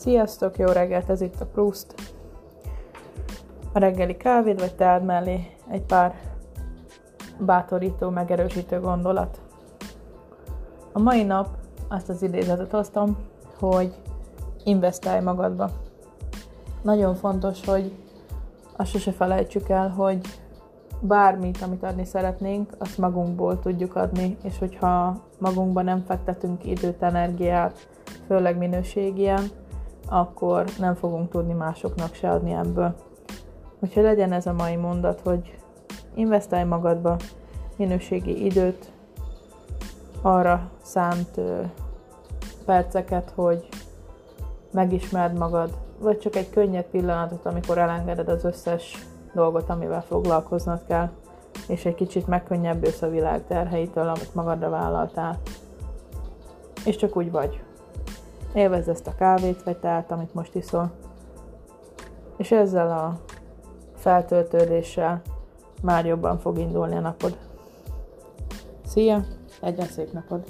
Sziasztok, jó reggelt, ez itt a Proust. A reggeli kávéd vagy teád mellé egy pár bátorító, megerősítő gondolat. A mai nap azt az idézetet hoztam, hogy investálj magadba. Nagyon fontos, hogy azt sose felejtsük el, hogy bármit, amit adni szeretnénk, azt magunkból tudjuk adni, és hogyha magunkban nem fektetünk időt, energiát, főleg minőségien, akkor nem fogunk tudni másoknak se adni ebből. Úgyhogy legyen ez a mai mondat, hogy investálj magadba minőségi időt, arra szánt ö, perceket, hogy megismerd magad, vagy csak egy könnyed pillanatot, amikor elengeded az összes dolgot, amivel foglalkoznod kell, és egy kicsit megkönnyebbülsz a világ terheitől, amit magadra vállaltál. És csak úgy vagy. Élvezd ezt a kávét vagy teát, amit most iszol. És ezzel a feltöltődéssel már jobban fog indulni a napod. Szia! Egyen szép napod!